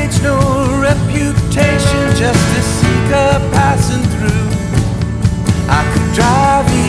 creates no reputation just a seeker passing through. I could drive you.